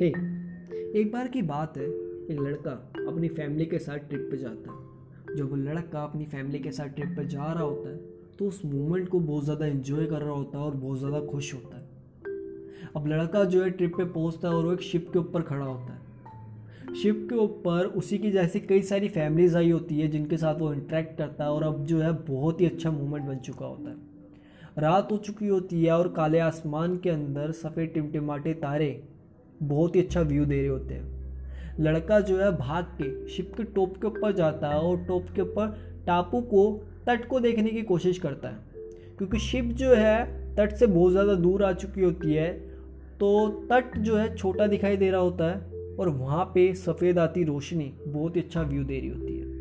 हे, एक बार की बात है, एक लड़का अपनी फैमिली के साथ ट्रिप पे जाता है। जब वो लड़का अपनी फैमिली के साथ ट्रिप पे जा रहा होता है तो उस मोमेंट को बहुत ज़्यादा इन्जॉय कर रहा होता है और बहुत ज़्यादा खुश होता है। अब लड़का जो है ट्रिप पे पहुँचता है और वो एक शिप के ऊपर खड़ा होता है। शिप के ऊपर उसी की जैसी कई सारी फैमिलीज़ आई होती है, जिनके साथ वो इंटरेक्ट करता है और अब जो है बहुत ही अच्छा मोमेंट बन चुका होता है। रात हो चुकी होती है और काले आसमान के अंदर सफ़ेद टिमटिमाटे तारे बहुत ही अच्छा व्यू दे रहे होते हैं। लड़का जो है भाग के शिप के टॉप के ऊपर जाता है और टॉप के ऊपर टापू को, तट को देखने की कोशिश करता है। क्योंकि शिप जो है, तट से बहुत ज़्यादा दूर आ चुकी होती है तो तट जो है छोटा दिखाई दे रहा होता है और वहाँ पे सफ़ेद आती रोशनी बहुत ही अच्छा व्यू दे रही होती है।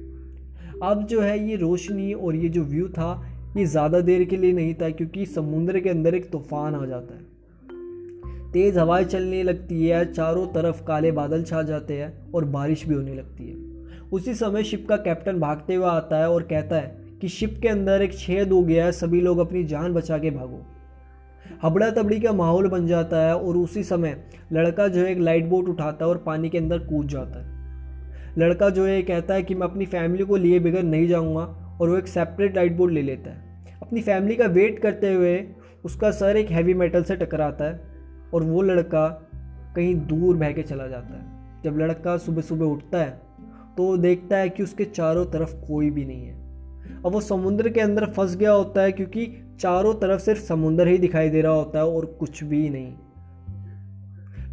अब जो है ये रोशनी और ये जो व्यू था, ये ज़्यादा देर के लिए नहीं था क्योंकि समुद्र के अंदर एक तूफ़ान आ जाता है। तेज़ हवाएँ चलने लगती है चारों तरफ़ काले बादल छा जाते हैं और बारिश भी होने लगती है। उसी समय शिप का कैप्टन भागते हुए आता है और कहता है कि शिप के अंदर एक छेद हो गया है, सभी लोग अपनी जान बचा के भागो। हबड़ा तबड़ी का माहौल बन जाता है और उसी समय लड़का जो है एक लाइट बोट उठाता है और पानी के अंदर कूद जाता है। लड़का जो है कहता है कि मैं अपनी फैमिली को लिए बगैर नहीं जाऊँगा और वो एक सेपरेट लाइट बोर्ड ले लेता है। अपनी फैमिली का वेट करते हुए उसका सर एक हैवी मेटल से टकराता है। और वो लड़का कहीं दूर बह के चला जाता है। जब लड़का सुबह सुबह उठता है तो वो देखता है कि उसके चारों तरफ़ कोई भी नहीं है। अब वो समुद्र के अंदर फंस गया होता है क्योंकि चारों तरफ़ सिर्फ़ समुद्र ही दिखाई दे रहा होता है और कुछ भी नहीं।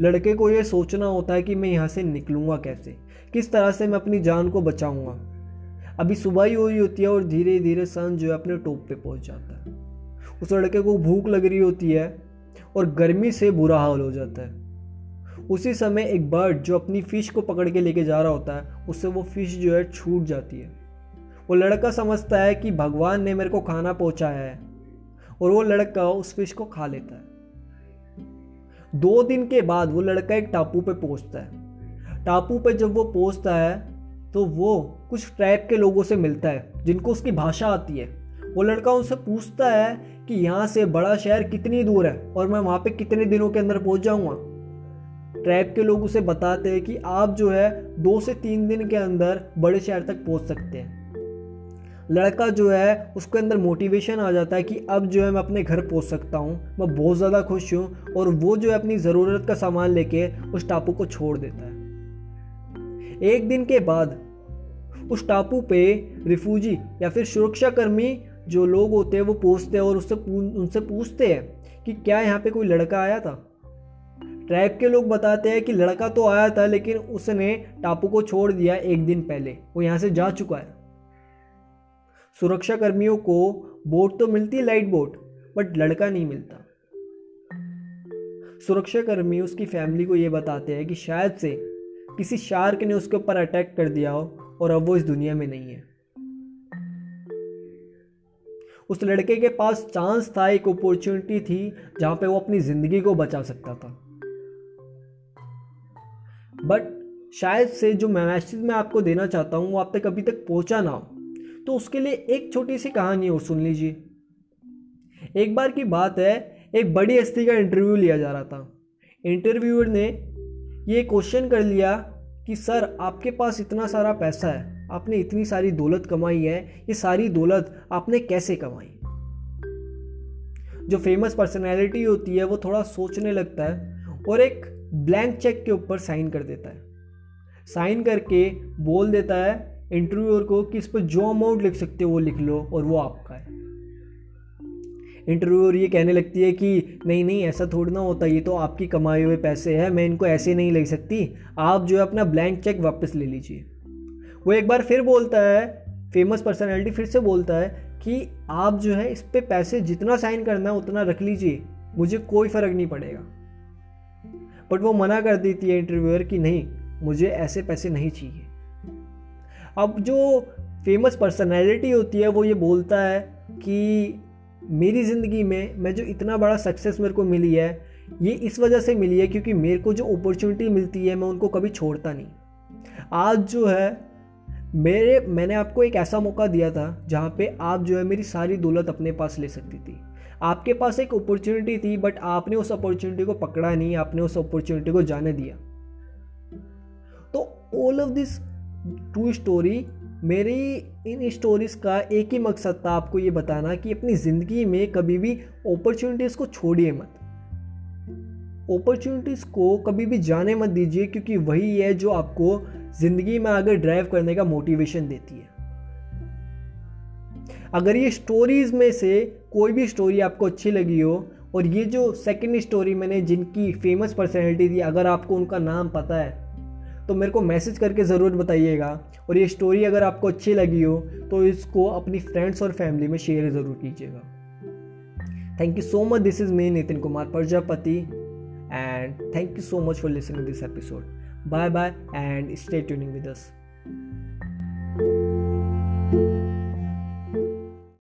लड़के को ये सोचना होता है कि मैं यहाँ से निकलूँगा कैसे? किस तरह से मैं अपनी जान को बचाऊँगा? अभी सुबह ही हुई होती है और धीरे धीरे सन जो है अपने टॉप पे पहुँच जाता है। उस लड़के को भूख लग रही होती है और गर्मी से बुरा हाल हो जाता है। उसी समय एक बर्ड जो अपनी फ़िश को पकड़ के लेके जा रहा होता है, उससे वो फ़िश जो है छूट जाती है। वो लड़का समझता है कि भगवान ने मेरे को खाना पहुँचाया है और वो लड़का उस फ़िश को खा लेता है। दो दिन के बाद वो लड़का एक टापू पे पहुँचता है। टापू पे जब वो पहुँचता है तो वो कुछ ट्राइब के लोगों से मिलता है, जिनको उसकी भाषा आती है। वो लड़का उनसे पूछता है कि यहाँ से बड़ा शहर कितनी दूर है और मैं वहाँ पे कितने दिनों के अंदर पहुँच जाऊँगा। ट्रैप के लोग उसे बताते हैं कि आप जो है दो से तीन दिन के अंदर बड़े शहर तक पहुँच सकते हैं। लड़का जो है, उसके अंदर मोटिवेशन आ जाता है कि अब जो है मैं अपने घर पहुँच सकता हूँ, मैं बहुत ज़्यादा खुश हूँ और वो जो है अपनी ज़रूरत का सामान लेके उस टापू को छोड़ देता है। एक दिन के बाद उस टापू पे रिफ्यूजी या फिर सुरक्षा कर्मी जो लोग होते हैं वो पूछते हैं और उससे उनसे पूछते हैं कि क्या यहाँ पे कोई लड़का आया था? ट्राइब के लोग बताते हैं कि लड़का तो आया था, लेकिन उसने टापू को छोड़ दिया एक दिन पहले। वो यहाँ से जा चुका है। सुरक्षा कर्मियों को बोट तो मिलती है, लाइट बोट, बट लड़का नहीं मिलता। सुरक्षा कर्मी उसकी फैमिली को ये बताते हैं कि शायद से किसी शार्क ने उसके ऊपर अटैक कर दिया हो और अब वो इस दुनिया में नहीं है। उस लड़के के पास चांस था, एक अपॉर्चुनिटी थी, जहाँ पे वो अपनी ज़िंदगी को बचा सकता था। बट शायद से जो मैसेज मैं आपको देना चाहता हूँ, वो आप तक अभी तक पहुँचा ना हो। तो उसके लिए एक छोटी सी कहानी और सुन लीजिए। एक बार की बात है, एक बड़ी हस्ती का इंटरव्यू लिया जा रहा था। इंटरव्यूअर ने ये क्वेश्चन कर लिया कि, सर, आपके पास इतना सारा पैसा है आपने इतनी सारी दौलत कमाई है, ये सारी दौलत आपने कैसे कमाई? जो फ़ेमस पर्सनैलिटी होती है, वो थोड़ा सोचने लगता है और एक ब्लैंक चेक के ऊपर साइन कर देता है। साइन करके बोल देता है इंटरव्यूअर को कि इस पर जो अमाउंट लिख सकते हो, वो लिख लो और वो आपका है। इंटरव्यूअर ये कहने लगती है कि नहीं नहीं, ऐसा थोड़ा ना होता, ये तो आपकी कमाए हुए पैसे हैं, मैं इनको ऐसे नहीं ले सकती, आप जो है अपना ब्लैंक चेक वापस ले लीजिए। वो एक बार फिर बोलता है फ़ेमस पर्सनैलिटी फिर से बोलता है कि आप जो है इस पर पैसे जितना साइन करना है उतना रख लीजिए, मुझे कोई फ़र्क नहीं पड़ेगा। बट वो मना कर देती है इंटरव्यूअर कि नहीं, मुझे ऐसे पैसे नहीं चाहिए। अब जो फ़ेमस पर्सनैलिटी होती है, वो ये बोलता है कि मेरी ज़िंदगी में मैं जो इतना बड़ा सक्सेस मेरे को मिली है, ये इस वजह से मिली है क्योंकि मेरे को जो अपॉर्चुनिटी मिलती है, मैं उनको कभी छोड़ता नहीं। आज जो है मेरे, मैंने आपको एक ऐसा मौका दिया था जहाँ पे आप जो है मेरी सारी दौलत अपने पास ले सकती थी। आपके पास एक अपॉर्चुनिटी थी बट आपने उस अपॉर्चुनिटी को पकड़ा नहीं, आपने उस अपॉर्चुनिटी को जाने दिया। तो all of this to story मेरी इन स्टोरीज़ का एक ही मकसद था आपको ये बताना कि अपनी ज़िंदगी में कभी भी अपॉर्चुनिटीज़ को छोड़िए मत। अपॉर्चुनिटीज़ को कभी भी जाने मत दीजिए, क्योंकि वही है जो आपको ज़िंदगी में आगे ड्राइव करने का मोटिवेशन देती है। अगर ये स्टोरीज़ में से कोई भी स्टोरी आपको अच्छी लगी हो, और ये जो सेकंड स्टोरी मैंने जिनकी फ़ेमस पर्सनैलिटी थी, अगर आपको उनका नाम पता है तो मेरे को मैसेज करके ज़रूर बताइएगा। और ये स्टोरी अगर आपको अच्छी लगी हो तो इसको अपनी फ्रेंड्स और फैमिली में शेयर ज़रूर कीजिएगा। Thank you so much this is me Nitin Kumar Prajapati and thank you so much for listening to this episode. Bye bye and stay tuning with us.